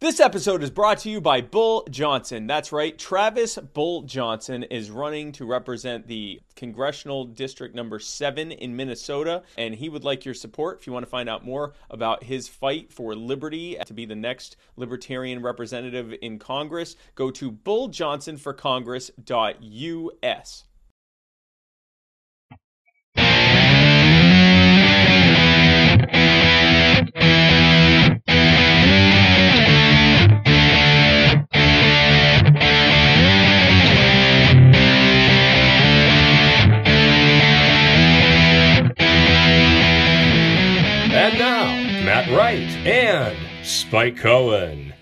This episode is brought to you by Bull Johnson. That's right, Travis Bull Johnson is running to represent the congressional district number seven in Minnesota, and he would like your support. If you want to find out more about his fight for liberty to be the next libertarian representative in Congress, go to bulljohnsonforcongress.us. Spike Cohen.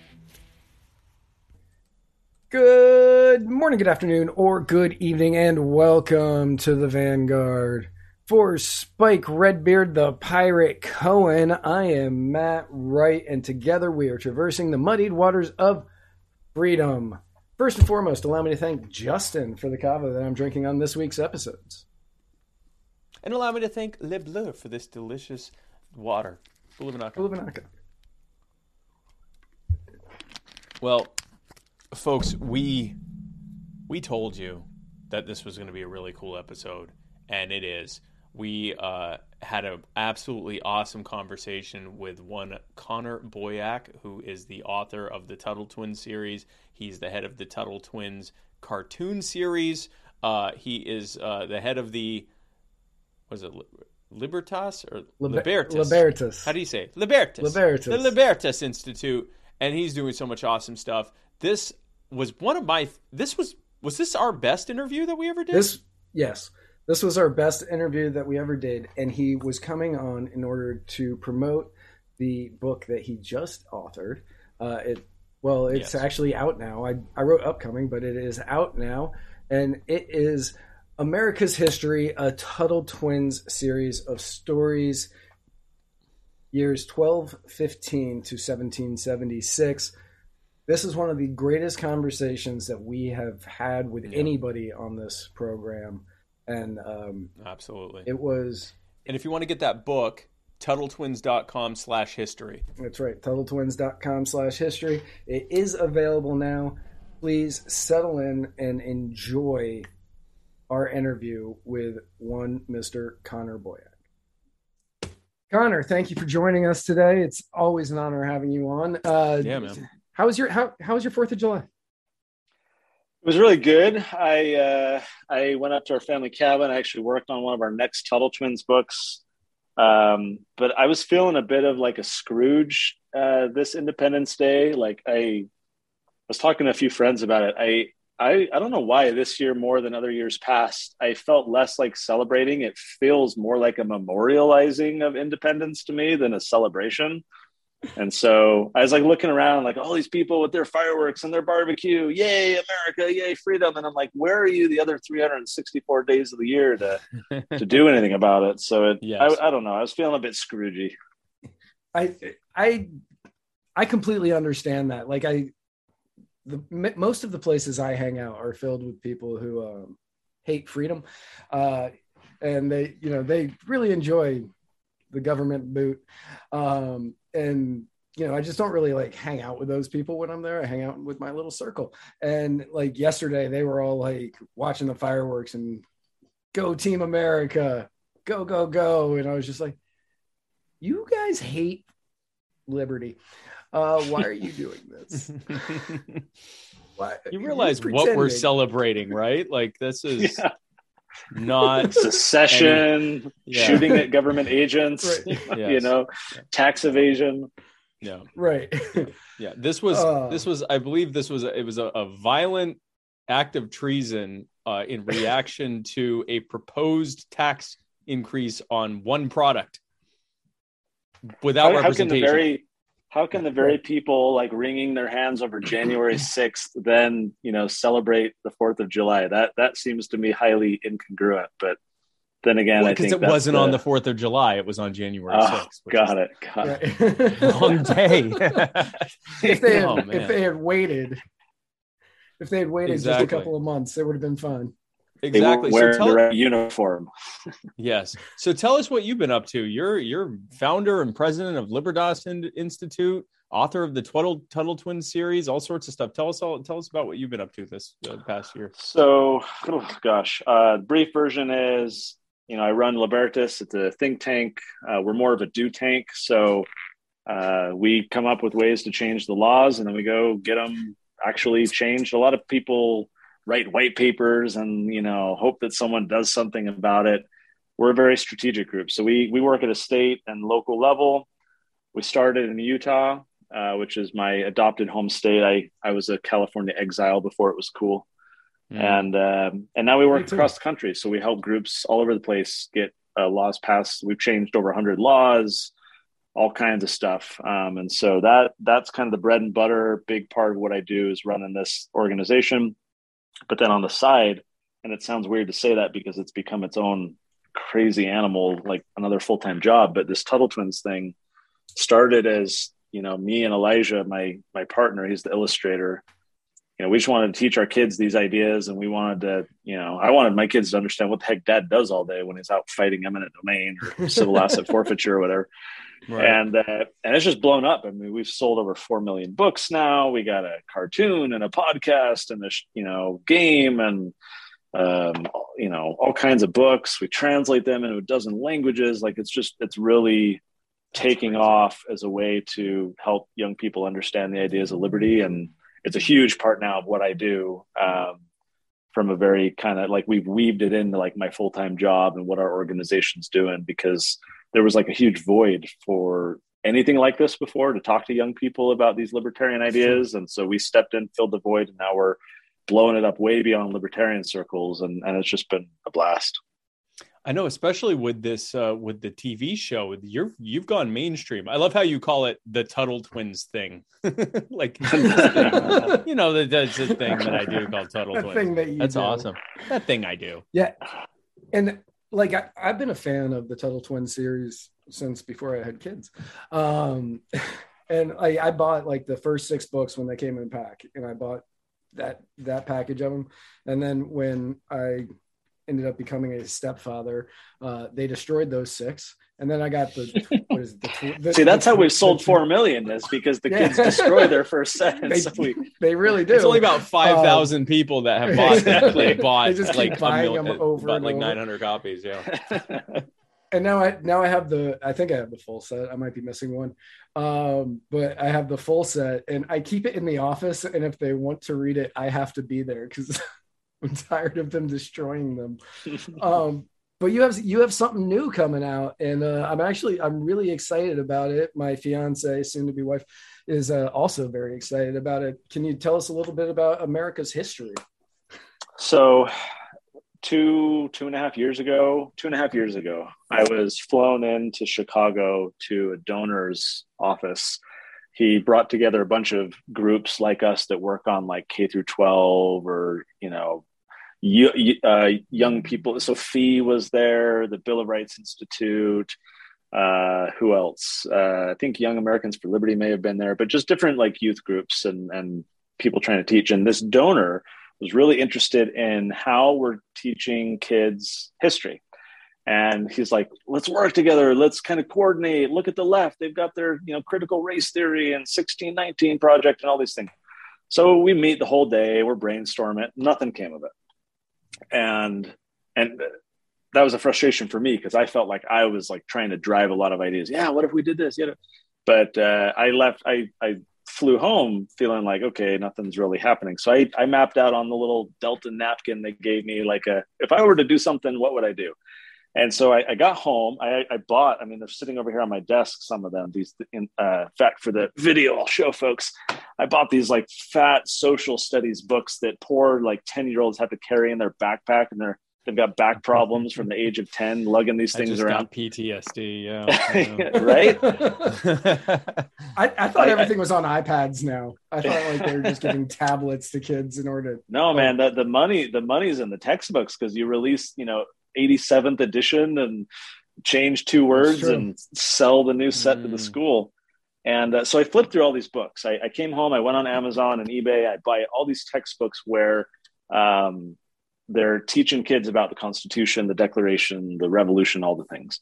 Good morning, good afternoon, or good evening, and welcome to the Vanguard. For Spike Redbeard, the Pirate Cohen, I am Matt Wright, and together we are traversing the muddied waters of freedom. First and foremost, allow me to thank Justin for the kava that I'm drinking on this week's episodes. And allow me to thank Le Bleu for this delicious water. Bulubanaka. Bulubanaka. Well, folks, we we told you that this was going to be a really cool episode, and it is. We uh, had an absolutely awesome conversation with one Connor Boyack, who is the author of the Tuttle Twins series. He's the head of the Tuttle Twins cartoon series. Uh, he is uh, the head of the was it Libertas or Liber- Libertas? Libertas. How do you say it? Libertas? Libertas. The Libertas Institute, and he's doing so much awesome stuff. This was one of my. This was was this our best interview that we ever did? This, yes, this was our best interview that we ever did, and he was coming on in order to promote the book that he just authored. Uh, it well, it's Yes. actually out now. I I wrote upcoming, but it is out now, and it is America's History, a Tuttle Twins series of stories, years 1215 to 1776. This is one of the greatest conversations that we have had with Yeah. anybody on this program. And um, Absolutely. it was, and if you want to get that book, TuttleTwins.com slash history. that's right, TuttleTwins.com slash history. It is available now. Please settle in and enjoy our interview with one Mr. Connor Boyack. Connor, thank you for joining us today. It's always an honor having you on. Uh, Yeah, man. How was your how how was your Fourth of July? It was really good. I uh, I went up to our family cabin. I actually worked on one of our next Tuttle Twins books. Um, but I was feeling a bit of like a Scrooge uh, this Independence Day. Like I was talking to a few friends about it. I I I don't know why this year more than other years past. I felt less like celebrating. It feels more like a memorializing of independence to me than a celebration. And so I was like looking around, like all these people with their fireworks and their barbecue, yay, America, yay, freedom. And I'm like, where are you the other 364 days of the year to, to do anything about it? So it, Yes. I, I don't know. I was feeling a bit Scroogey. I I I completely understand that. Like I, the most of the places I hang out are filled with people who um, hate freedom, uh, and they you know they really enjoy the government boot, um, and you know I just don't really like hang out with those people when I'm there. I hang out with my little circle, and like yesterday they were all like watching the fireworks and go Team America, go go go, and I was just like you guys hate liberty. Uh, why are you doing this? Why, you realize what we're celebrating, right? Like this is Yeah. not Secession, Yeah. shooting at government agents, Right. you Yes. know, tax evasion. Yeah. Right. Yeah, this was Uh. this was I believe this was a, it was a, a violent act of treason uh, in reaction to a proposed tax increase on one product without How, how can the representation. very how can the very people like wringing their hands over January 6th then, you know, celebrate the 4th of July? That that seems to me highly incongruent, but then again, I because think it that's wasn't on the Fourth of July; it was on January Oh, sixth. got it. Got it. Right. Long day. if they had, Oh, if they had waited, if they had waited just a couple of months, it would have been fun. Exactly. So wearing tell the right uniform. yes. So tell us what you've been up to. You're you're founder and president of Libertas Institute. author of the Tuttle Tuttle Twin series, all sorts of stuff. Tell us all. Tell us about what you've been up to this uh, past year. So, oh, gosh, uh, brief version is you know I run Libertas. It's a think tank. Uh, we're more of a do tank. So uh, we come up with ways to change the laws, and then we go get them actually changed. A lot of people write white papers and you know hope that someone does something about it. We're a very strategic group, so we we work at a state and local level. We started in Utah, uh, which is my adopted home state. I I was a California exile before it was cool, mm. and um, and now we work across the country. So we help groups all over the place get uh, laws passed. We've changed over 100 laws all kinds of stuff. Um, and so that that's kind of the bread and butter. Big part of what I do is running this organization. But then on the side, and it sounds weird to say that because it's become its own crazy animal, like another full time job. But this Tuttle Twins thing started as you know me and Elijah, my my partner. He's the illustrator you know, we just wanted to teach our kids these ideas and we wanted to, you know, I wanted my kids to understand what the heck dad does all day when he's out fighting eminent domain or civil asset forfeiture or whatever. Right. And, uh, and it's just blown up. I mean, we've sold over 4 million books now. We got a cartoon and a podcast and a, you know, game and, um, you know, all kinds of books. We translate them into a dozen languages. Like it's just, it's really taking off as a way to help young people understand the ideas of liberty and, it's a huge part now of what I do. Um, from a very kind of like we've weaved it into like my full time job and what our organization's doing because there was like a huge void for anything like this before to talk to young people about these libertarian ideas. And so we stepped in, filled the void, and now we're blowing it up way beyond libertarian circles. And, and it's just been a blast. I know, especially with this uh, with the TV show, you're you've gone mainstream. I love how you call it the Tuttle Twins thing, like you know that's the thing that I do called Tuttle that Twins. Thing that you that's do. awesome. That thing I do. Yeah, and like I, have been a fan of the Tuttle Twins series since before I had kids, um, and I, I bought like the first six books when they came in pack, and I bought that that package of them, and then when I ended up becoming a stepfather. Uh, they destroyed those six, and then I got the what is it? The, the, See, that's the, how we've sold four million is because the yeah. kids destroy their first set. They, so we, they really do. It's only about five thousand um, people that have bought actually bought they just like keep buying million, them over bought like nine hundred copies. Yeah. and now I now I have the I think I have the full set. I might be missing one, um, but I have the full set, and I keep it in the office. And if they want to read it, I have to be there because I'm tired of them destroying them. um, but you have you have something new coming out, and uh, I'm actually I'm really excited about it. My fiance, soon to be wife, is uh, also very excited about it. Can you tell us a little bit about America's history? So, two two and a half years ago, two and a half years ago, I was flown into Chicago to a donor's office he brought together a bunch of groups like us that work on like K through 12 or you know uh, young people. So FEE was there, the Bill of Rights Institute. Uh, who else? Uh, I think Young Americans for Liberty may have been there, but just different like youth groups and and people trying to teach. And this donor was really interested in how we're teaching kids history. And he's like, let's work together. Let's kind of coordinate. Look at the left. They've got their, you know, critical race theory and 1619 project and all these things. So we meet the whole day. We're brainstorming. Nothing came of it and and that was a frustration for me because I felt like I was like trying to drive a lot of ideas. Yeah, what if we did this? Yeah, but uh, I left. I I flew home feeling like okay, nothing's really happening. So I I mapped out on the little Delta napkin they gave me like a if I were to do something, what would I do? And so I, I got home. I, I, bought. I mean, they're sitting over here on my desk. Some of them. These, in uh, fact, for the video, I'll show folks. I bought these like fat social studies books that poor like ten year olds have to carry in their backpack, and they're they've got back problems from the age of 10 lugging these things around ptsd yeah, right I, I, thought I, everything was on ipads now i thought like they were just giving tablets to kids in order to no man the, the money the money's in the textbooks because you release you know 87th edition and change two words and sell the new set mm. to the mm. school. And uh, so I flipped through all these books. I, I, came home, I went on Amazon and eBay. I buy all these textbooks where um, they're teaching kids about the Constitution, the Declaration, the Revolution, all the things.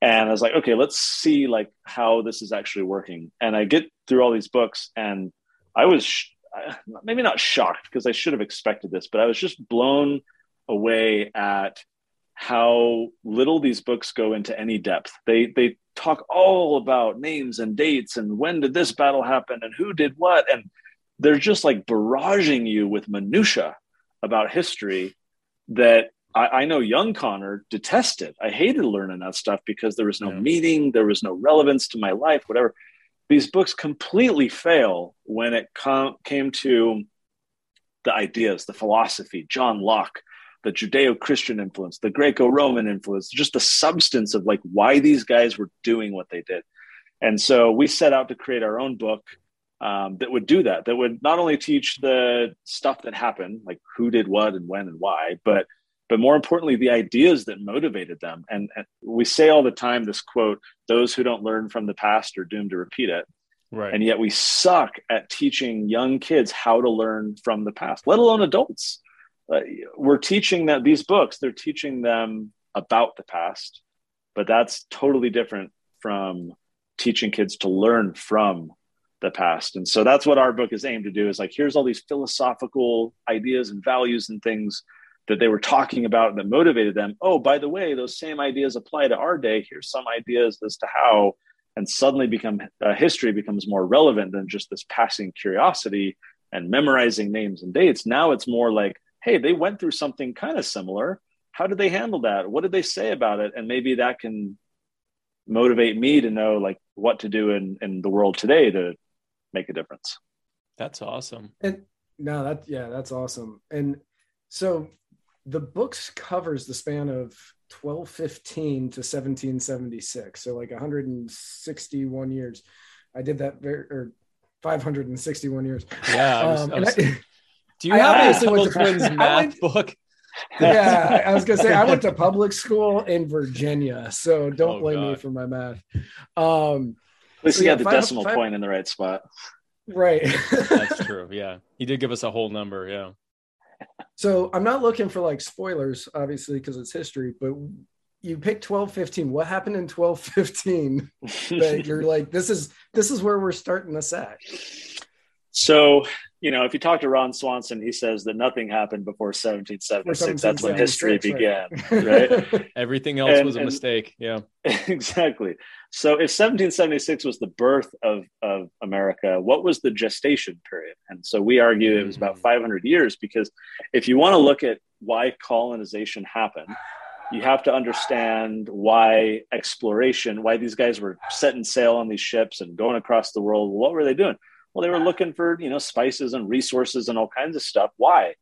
and I was like, okay, let's see like how this is actually working. And I get through all these books, and I was sh- maybe not shocked because I should have expected this, but I was just blown away at how little these books go into any depth. They they talk all about names and dates and when did this battle happen and who did what and they're just like barraging you with minutia about history that I, I, know young Connor detested. I hated learning that stuff because there was no yeah. meaning, there was no relevance to my life, whatever. These books completely fail when it com- came to the ideas, the philosophy, John Locke, the Judeo-Christian influence, the Greco-Roman influence, just the substance of like why these guys were doing what they did. And so we set out to create our own book um, that would do that. That would not only teach the stuff that happened, like who did what and when and why, but but more importantly, the ideas that motivated them. And, and we say all the time this quote: "Those who don't learn from the past are doomed to repeat it." Right. And yet we suck at teaching young kids how to learn from the past, let alone adults. Uh, we're teaching that these books, they're teaching them about the past, but that's totally different from teaching kids to learn from the past. And so that's what our book is aimed to do is like, here's all these philosophical ideas and values and things that they were talking about that motivated them. Oh, by the way, those same ideas apply to our day. Here's some ideas as to how, and suddenly become uh, history becomes more relevant than just this passing curiosity and memorizing names and dates. Now it's more like, hey, they went through something kind of similar. How did they handle that? What did they say about it? And maybe that can motivate me to know like what to do in, in the world today to make a difference. That's awesome. And no, that yeah, that's awesome. And so the books covers the span of 1215 to 1776. So like 161 years. I did that very or 561 years. Yeah. I was, um, I was, I, do you have a Tuttle Twins math book? yeah, I was gonna say I went to public school in Virginia, so don't oh, blame God. me for my math. Um, at least so you yeah, got the five, decimal five, point in the right spot. Right. That's true. Yeah. He did give us a whole number. Yeah. So I'm not looking for like spoilers, obviously, because it's history, but you picked 1215. What happened in 1215 that you're like, this is this is where we're starting this at? So, you know, if you talk to Ron Swanson, he says that nothing happened before 1776. That's when history began, right? Everything else and, was a and, mistake. Yeah. Exactly. So, if 1776 was the birth of, of America, what was the gestation period? And so we argue it was about mm-hmm. 500 years because if you want to look at why colonization happened, you have to understand why exploration, why these guys were setting sail on these ships and going across the world. What were they doing? Well, they were looking for, you know, spices and resources and all kinds of stuff. Why?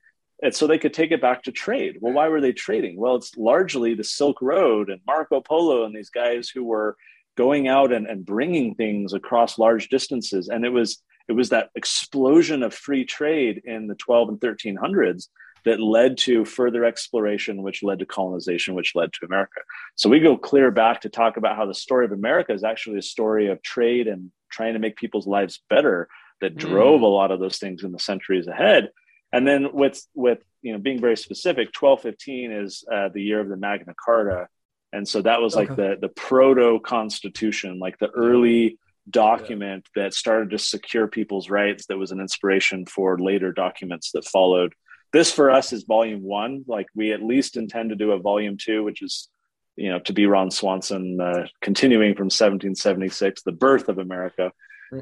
And so they could take it back to trade. Well, why were they trading? Well, it's largely the Silk Road and Marco Polo and these guys who were going out and, and bringing things across large distances. And it was it was that explosion of free trade in the 12 and 1300s that led to further exploration, which led to colonization, which led to America. So we go clear back to talk about how the story of America is actually a story of trade and trying to make people's lives better that mm. drove mm. a lot of those things in the centuries ahead. And then with with you know being very specific, 1215 is uh, the year of the Magna Carta, and so that was like okay. the the proto constitution, like the early document yeah. that started to secure people's rights. That was an inspiration for later documents that followed. This for us is volume one. Like we at least intend to do a volume two, which is you know to be Ron Swanson, uh, continuing from 1776, the birth of America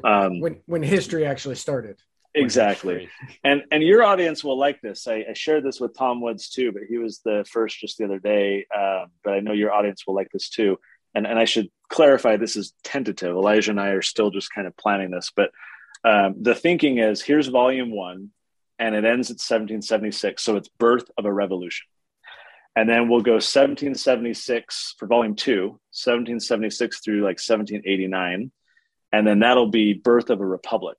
um, when when history actually started. Exactly, and and your audience will like this. I, I, shared this with Tom Woods too, but he was the first just the other day. Uh, but I know your audience will like this too. And and I should clarify this is tentative. Elijah and I are still just kind of planning this, but um, the thinking is here's volume one, and it ends at 1776, so it's birth of a revolution. And then we'll go 1776 for volume two, 1776 through like 1789 and then that'll be birth of a republic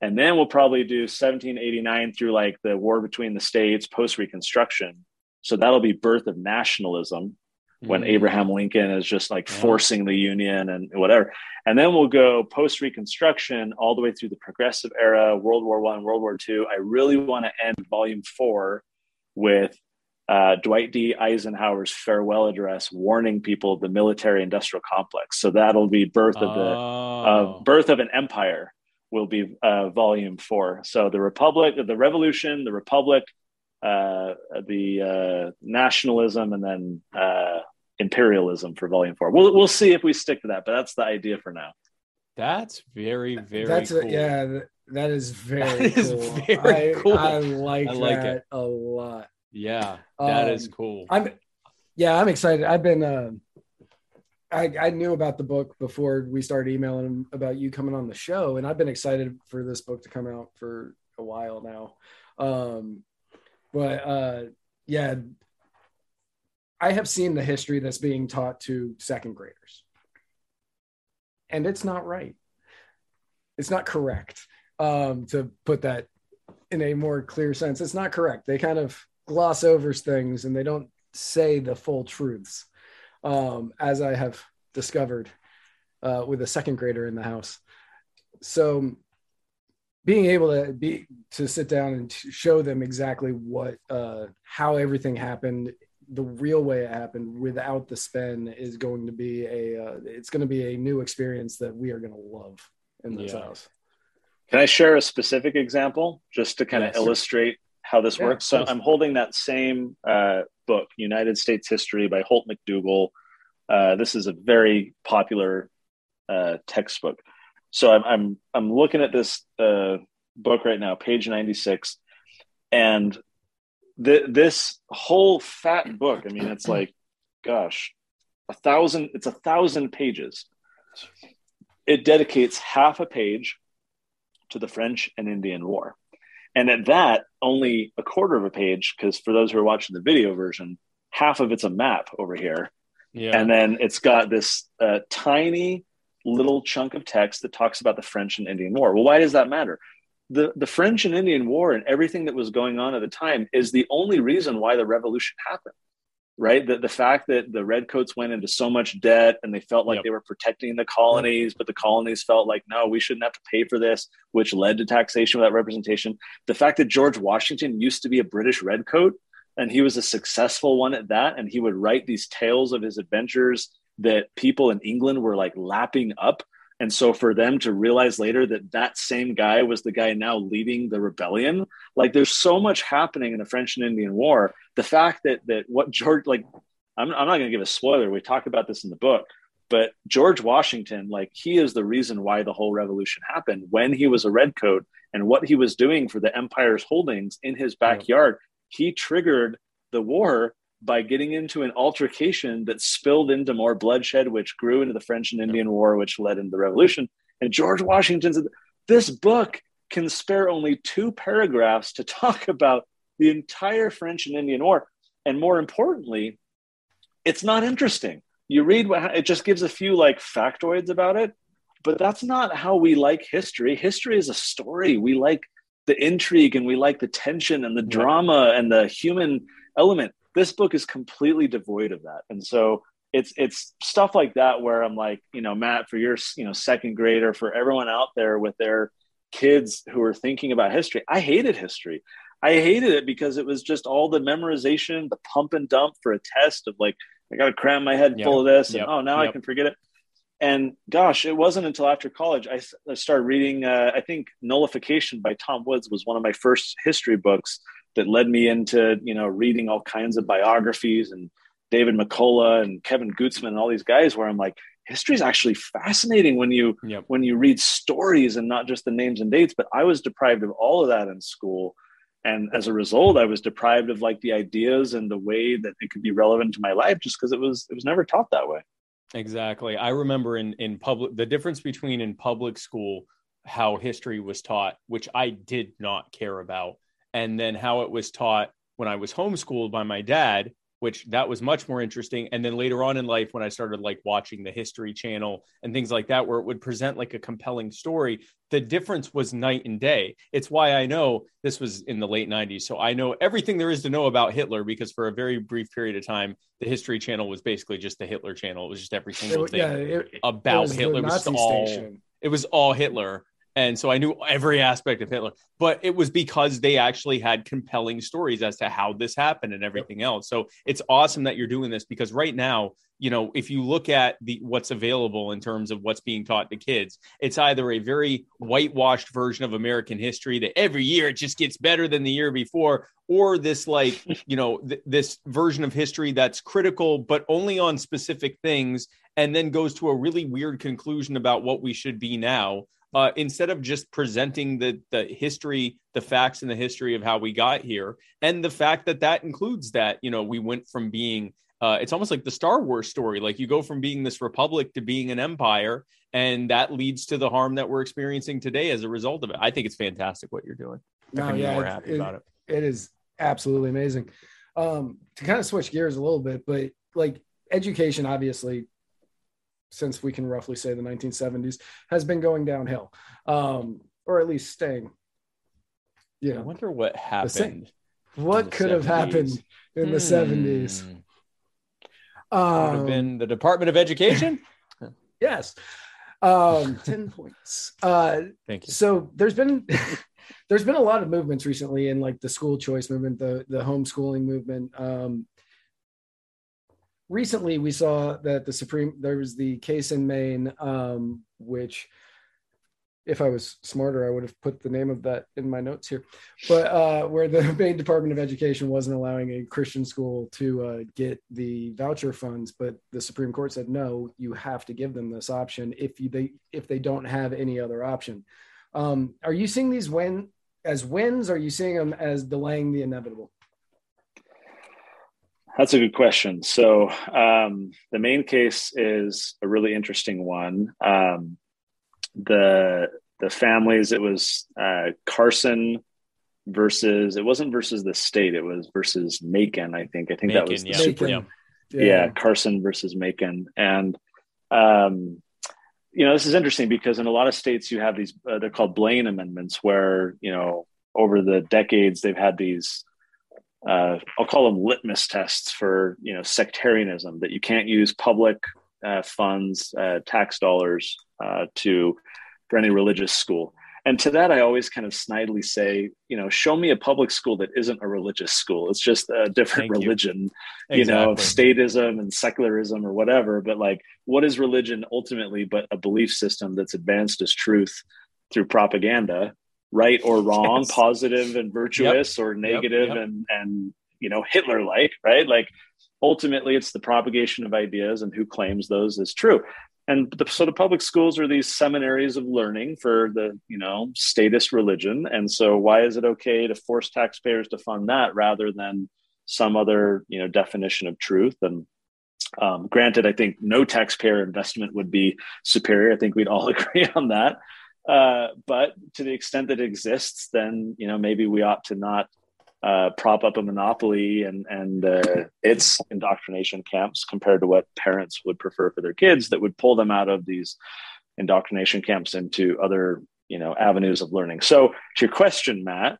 and then we'll probably do 1789 through like the war between the states post reconstruction so that'll be birth of nationalism when mm. abraham lincoln is just like yeah. forcing the union and whatever and then we'll go post reconstruction all the way through the progressive era world war one world war two i really want to end volume four with uh, Dwight D. Eisenhower's farewell address, warning people of the military-industrial complex. So that'll be birth of the Oh. uh, birth of an empire will be uh, volume four. So the republic, the revolution, the republic, uh, the uh, nationalism, and then uh, imperialism for volume four. We'll we'll see if we stick to that, but that's the idea for now. That's very, very That's cool. a, yeah. That is very That is cool. very I, cool. I like I like that it. a lot. Yeah, that is Um, cool. I'm yeah, I'm excited. I've been uh, I I knew about the book before we started emailing about you coming on the show, and I've been excited for this book to come out for a while now. Um, but uh, yeah, I have seen the history that's being taught to second graders, and it's not right. It's not correct. Um, to put that in a more clear sense, it's not correct. They kind of gloss over things and they don't say the full truths, um, as I have discovered uh, with a second grader in the house. So, being able to be to sit down and show them exactly what uh, how everything happened, the real way it happened without the spin is going to be a uh, it's going to be a new experience that we are going to love in this Yeah. house. Can I share a specific example just to kind of Yes. illustrate how this Yeah, works? So. I'm holding that same uh, book, United States History by Holt McDougall. Uh, this is a very popular uh, textbook. So I'm, I'm I'm looking at this uh, book right now, page 96, and th- this whole fat book. I mean, it's like, gosh, a thousand. It's a thousand pages. It dedicates half a page to the French and Indian War. And at that, only a quarter of a page, because for those who are watching the video version, half of it's a map over here. yeah, And then it's got this uh, tiny little chunk of text that talks about the French and Indian War. Well, why does that matter? The, the French and Indian War and everything that was going on at the time is the only reason why the revolution happened, right? The, the fact that the Redcoats went into so much debt and they felt like Yep. they were protecting the colonies, but the colonies felt like, no, we shouldn't have to pay for this, which led to taxation without representation. The fact that George Washington used to be a British Redcoat and he was a successful one at that, and he would write these tales of his adventures that people in England were like lapping up. And so for them to realize later that that same guy was the guy now leading the rebellion, like there's so much happening in the French and Indian War. The fact that that what George like, I'm, I'm not going to give a spoiler. We talk about this in the book, but George Washington, like he is the reason why the whole revolution happened when he was a redcoat and what he was doing for the empire's holdings in his backyard. He triggered the war by getting into an altercation that spilled into more bloodshed, which grew into the French and Indian War, which led into the revolution. And George Washington said, This book can spare only two paragraphs to talk about the entire French and Indian War. And more importantly, it's not interesting. You read what it just gives a few like factoids about it, but that's not how we like history. History is a story. We like the intrigue and we like the tension and the drama and the human element. This book is completely devoid of that. And so it's it's stuff like that where I'm like, you know, Matt, for your you know second grader, for everyone out there with their kids who are thinking about history, I hated history. I hated it because it was just all the memorization, the pump and dump for a test of like, I got to cram my head Yep. full of this, and Yep. oh, now I can forget it. And gosh, it wasn't until after college I started reading. Uh, I think Nullification by Tom Woods was one of my first history books that led me into you know reading all kinds of biographies and David McCullough and Kevin Gutzman and all these guys. Where I'm like, history is actually fascinating when you Yep. when you read stories and not just the names and dates. But I was deprived of all of that in school. And as a result, I was deprived of like the ideas and the way that it could be relevant to my life just because it was it was never taught that way. Exactly. I remember in in public the difference between in public school how history was taught, which I did not care about, and then how it was taught when I was homeschooled by my dad, which that was much more interesting. And then later on in life, when I started like watching the History Channel and things like that, where it would present like a compelling story, the difference was night and day. It's why I know this was in the late 90s. So I know everything there is to know about Hitler because for a very brief period of time, the History Channel was basically just the Hitler Channel. It was just every single It- thing yeah, it, it about was Hitler. It was all station. it was all Hitler. And so I knew every aspect of Hitler, but it was because they actually had compelling stories as to how this happened and everything else. So it's awesome that you're doing this because right now, you know, if you look at the what's available in terms of what's being taught to kids, it's either a very whitewashed version of American history that every year it just gets better than the year before, or this like, you know, th- this version of history that's critical but only on specific things and then goes to a really weird conclusion about what we should be now uh, instead of just presenting the the history, the facts and the history of how we got here, and the fact that that includes that you know we went from being uh, it's almost like the Star Wars story. Like you go from being this republic to being an empire, and that leads to the harm that we're experiencing today as a result of it. I think it's fantastic what you're doing. No, yeah, more happy it, about it. It is absolutely amazing. Um, to kind of switch gears a little bit, but like education, obviously, since we can roughly say the 1970s, has been going downhill, um, or at least staying. You know, I wonder what happened. What could 70s. have happened in the 70s? Hmm. Um, Would have been the Department of Education. yes, um, ten points. Uh, Thank you. So there's been there's been a lot of movements recently in like the school choice movement, the the homeschooling movement. Um, recently we saw that the Supreme there was the case in Maine, um, which if I was smarter, I would have put the name of that in my notes here. But uh, where the Maine Department of Education wasn't allowing a Christian school to uh, get the voucher funds, but the Supreme Court said no, you have to give them this option if you they if they don't have any other option. Um, are you seeing these win as wins? Are you seeing them as delaying the inevitable? That's a good question. So um, the Maine case is a really interesting one. Um, the the families, it was uh, Carson versus it wasn't versus the state, it was versus Makin. I think. I think Makin, that was the yeah. Super, yeah. yeah. Carson versus Makin, and um, you know this is interesting because in a lot of states you have these uh, they're called Blaine amendments, where you know over the decades they've had these uh, I'll call them litmus tests for you know sectarianism that you can't use public uh, funds, uh, tax dollars uh, to for any religious school. And to that, I always kind of snidely say, you know, show me a public school that isn't a religious school. It's just a different Thank religion, you, you know, statism and secularism or whatever. But like, what is religion ultimately but a belief system that's advanced as truth through propaganda right or wrong, yes. positive and virtuous, yep. or negative yep. Yep. and and you know Hitler like, right? Like ultimately, it's the propagation of ideas and who claims those is true. And the, so the public schools are these seminaries of learning for the you know statist religion. And so why is it okay to force taxpayers to fund that rather than some other you know definition of truth and um, granted, I think no taxpayer investment would be superior. I think we'd all agree on that. Uh, but to the extent that it exists, then you know maybe we ought to not uh, prop up a monopoly and and uh, its indoctrination camps compared to what parents would prefer for their kids that would pull them out of these indoctrination camps into other you know avenues of learning. So to your question, Matt,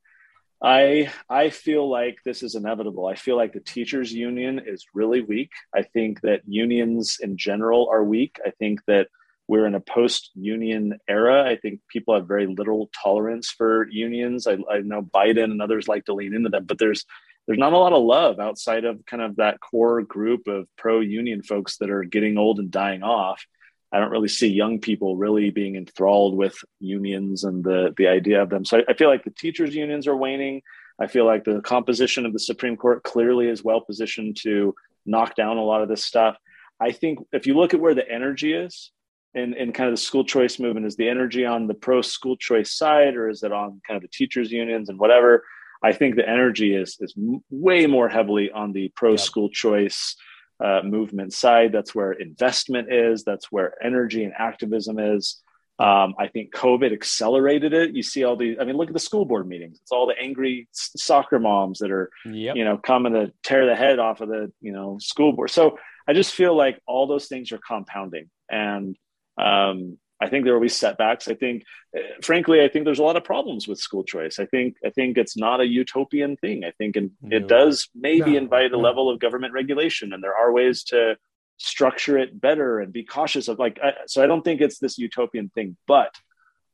I I feel like this is inevitable. I feel like the teachers union is really weak. I think that unions in general are weak. I think that we're in a post-union era. I think people have very little tolerance for unions. I, I, know Biden and others like to lean into them, but there's there's not a lot of love outside of kind of that core group of pro-union folks that are getting old and dying off. I don't really see young people really being enthralled with unions and the the idea of them. So I, I feel like the teachers' unions are waning. I feel like the composition of the Supreme Court clearly is well positioned to knock down a lot of this stuff. I think if you look at where the energy is, in, in kind of the school choice movement? Is the energy on the pro school choice side or is it on kind of the teachers unions and whatever? I think the energy is is way more heavily on the pro school choice uh, movement side. That's where investment is. That's where energy and activism is. Um, I think COVID accelerated it. You see all the, I mean, look at the school board meetings. It's all the angry soccer moms that are, yep. you know, coming to tear the head off of the, you know, school board. So I just feel like all those things are compounding. And um, I think there will be setbacks. I think, uh, frankly, I think there's a lot of problems with school choice. I think I think it's not a utopian thing. I think in, no. it does maybe no. invite a level of government regulation, and there are ways to structure it better and be cautious of like. I, so I don't think it's this utopian thing, but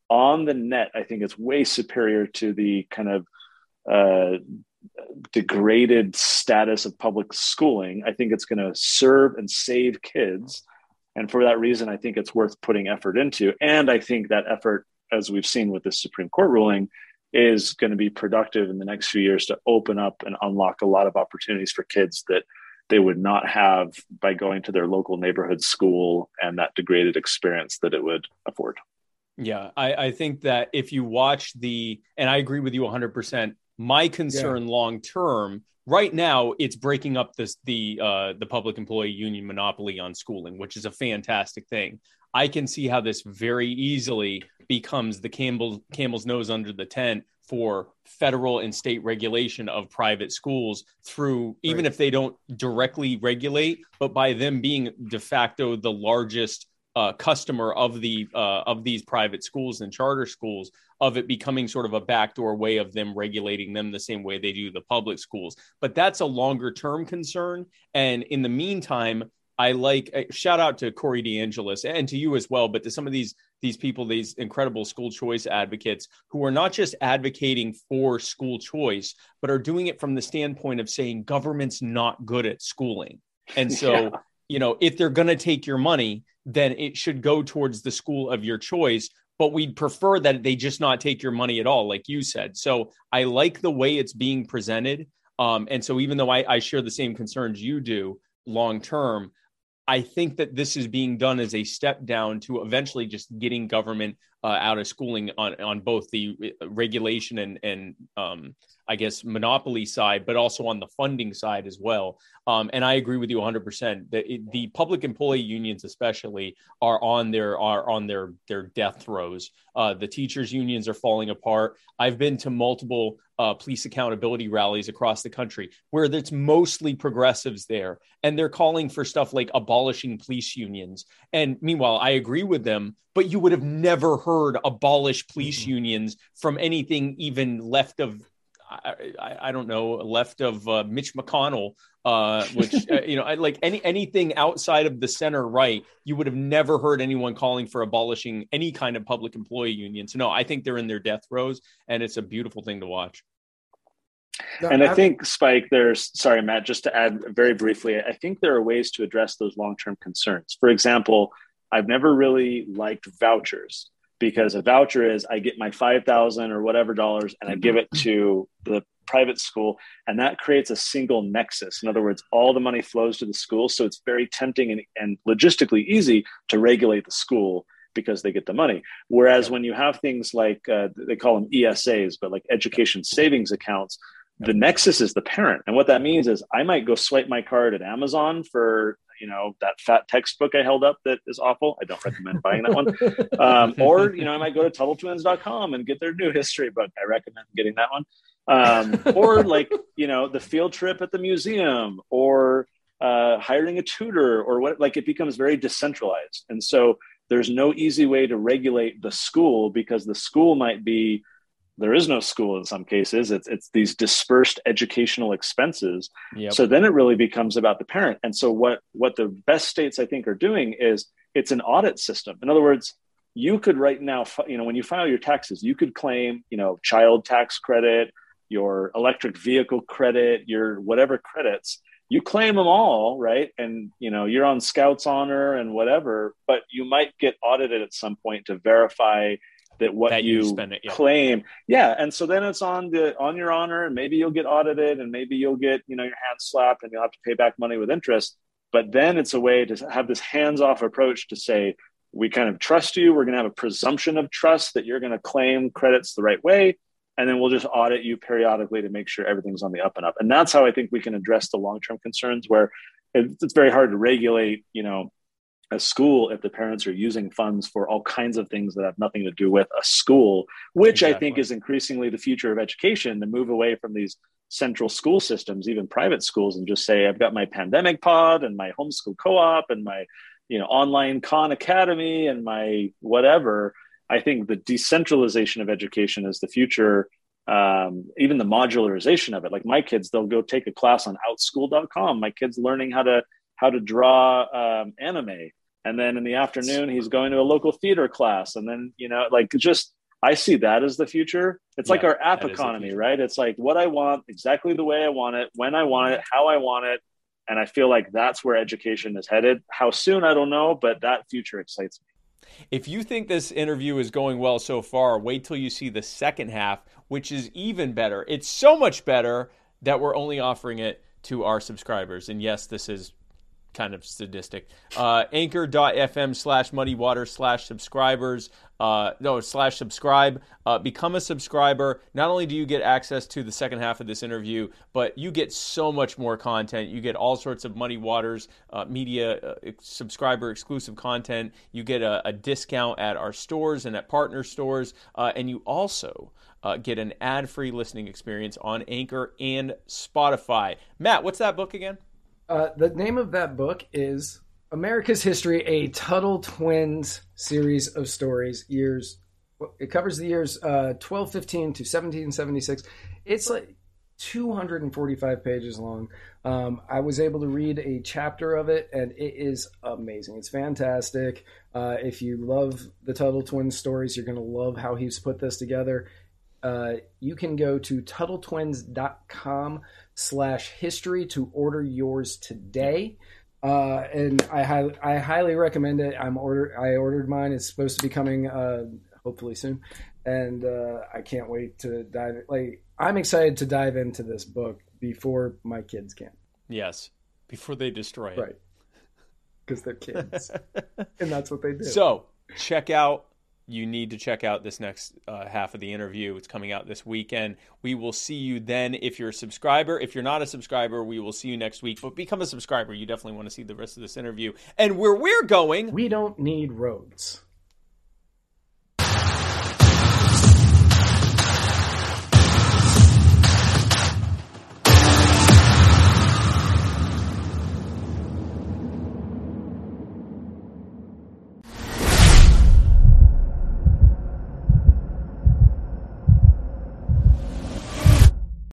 on the net, I think it's way superior to the kind of uh, degraded status of public schooling. I think it's going to serve and save kids. And for that reason, I think it's worth putting effort into. And I think that effort, as we've seen with the Supreme Court ruling, is going to be productive in the next few years to open up and unlock a lot of opportunities for kids that they would not have by going to their local neighborhood school and that degraded experience that it would afford. Yeah, I, I think that if you watch the, and I agree with you 100%, my concern yeah. long term right now it's breaking up this the uh, the public employee union monopoly on schooling which is a fantastic thing i can see how this very easily becomes the campbell camel's nose under the tent for federal and state regulation of private schools through even right. if they don't directly regulate but by them being de facto the largest uh, customer of the uh, of these private schools and charter schools of it becoming sort of a backdoor way of them regulating them the same way they do the public schools. But that's a longer term concern. And in the meantime i like uh, shout out to corey deangelis and to you as well but to some of these these people these incredible school choice advocates who are not just advocating for school choice but are doing it from the standpoint of saying government's not good at schooling. And so yeah. You know if they're going to take your money then it should go towards the school of your choice. But we'd prefer that they just not take your money at all, like you said. So I like the way it's being presented. Um, and so even though I, I share the same concerns you do long term, I think that this is being done as a step down to eventually just getting government uh, out of schooling on on both the uh, regulation and and um, I guess monopoly side, but also on the funding side as well. Um, and I agree with you 100. percent That the public employee unions, especially, are on their are on their their death throes. Uh, the teachers unions are falling apart. I've been to multiple uh, police accountability rallies across the country where it's mostly progressives there, and they're calling for stuff like abolishing police unions. And meanwhile, I agree with them, but you would have never heard abolish police mm-hmm. unions from anything even left of I, I, don't know, left of uh, Mitch McConnell, uh, which uh, you know, I, like any anything outside of the center right, you would have never heard anyone calling for abolishing any kind of public employee union. So no, I think they're in their death throes, and it's a beautiful thing to watch. and I think Spike, there's sorry, Matt, just to add very briefly, I think there are ways to address those long-term concerns. For example, I've never really liked vouchers because a voucher is I get my 5,000 or whatever dollars and I give it to the private school and that creates a single nexus. In other words, all the money flows to the school. So it's very tempting and, and logistically easy to regulate the school because they get the money. Whereas when you have things like uh, they call them ESAs, but like education savings accounts, the nexus is the parent. And what that means is I might go swipe my card at Amazon for you know that fat textbook I held up that is awful. I don't recommend buying that one. Um, or you know, I might go to TuttleTwins.com and get their new history book. I recommend getting that one. Um, or like you know, the field trip at the museum, or uh, hiring a tutor, or what. Like it becomes very decentralized, and so there's no easy way to regulate the school because the school might be there is no school in some cases. It's it's these dispersed educational expenses. Yep. so then it really becomes about the parent. And so what what the best states i think are doing is it's an audit system. In other words you could right now you know when you file your taxes you could claim you know child tax credit your electric vehicle credit your whatever credits. You claim them all right? And you know you're on scouts honor and whatever but you might get audited at some point to verify that what that you, you it, yeah. claim. Yeah and so then it's on the on your honor and maybe you'll get audited and maybe you'll get you know your hands slapped and you'll have to pay back money with interest. But then it's a way to have this hands-off approach to say we kind of trust you. We're going to have a presumption of trust that you're going to claim credits the right way and then we'll just audit you periodically to make sure everything's on the up and up. And that's how i think we can address the long-term concerns where it's very hard to regulate you know a school if the parents are using funds for all kinds of things that have nothing to do with a school, which exactly. I think is increasingly the future of education to move away from these central school systems, even private schools, and just say, I've got my pandemic pod and my homeschool co-op and my, you know, online Khan Academy and my whatever. I think the decentralization of education is the future. Um, even the modularization of it. Like my kids, they'll go take a class on outschool.com. My kids learning how to how to draw um, anime and then in the afternoon he's going to a local theater class and then you know like just I see that as the future. It's like our app that is the economy, right? It's like what I want, exactly the way I want it, when I want it, how I want it. And I feel like that's where education is headed. How soon, I don't know, but that future excites me. If you think this interview is going well so far, wait till you see the second half, which is even better. It's so much better that we're only offering it to our subscribers. And yes, this is kind of sadistic. Uh, anchor.fm slash muddywater slash subscribers. Uh, no, slash subscribe. Uh, become a subscriber. Not only do you get access to the second half of this interview, but you get so much more content. You get all sorts of Muddy Waters uh, media uh, subscriber exclusive content. You get a, a discount at our stores and at partner stores. Uh, and you also uh, get an ad free listening experience on Anchor and Spotify. Matt, what's that book again? Uh, the name of that book is America's History: A Tuttle Twins Series of Stories. Years. It covers the years uh, 1215 to 1776. It's like 245 pages long. Um, I was able to read a chapter of it, and it is amazing. It's fantastic. Uh, if you love the Tuttle Twins stories, you're going to love how he's put this together. Uh, you can go to TuttleTwins.com slash history to order yours today. Uh, and I, hi- I highly recommend it. I'm order I ordered mine. It's supposed to be coming uh, hopefully soon, and uh, I can't wait to dive. Like I'm excited to dive into this book before my kids can, Yes, before they destroy it. right? Because they're kids, and that's what they do. So check out. You need to check out this next uh, half of the interview. It's coming out this weekend. We will see you then if you're a subscriber. If you're not a subscriber, we will see you next week. But become a subscriber. You definitely want to see the rest of this interview. And where we're going, we don't need roads.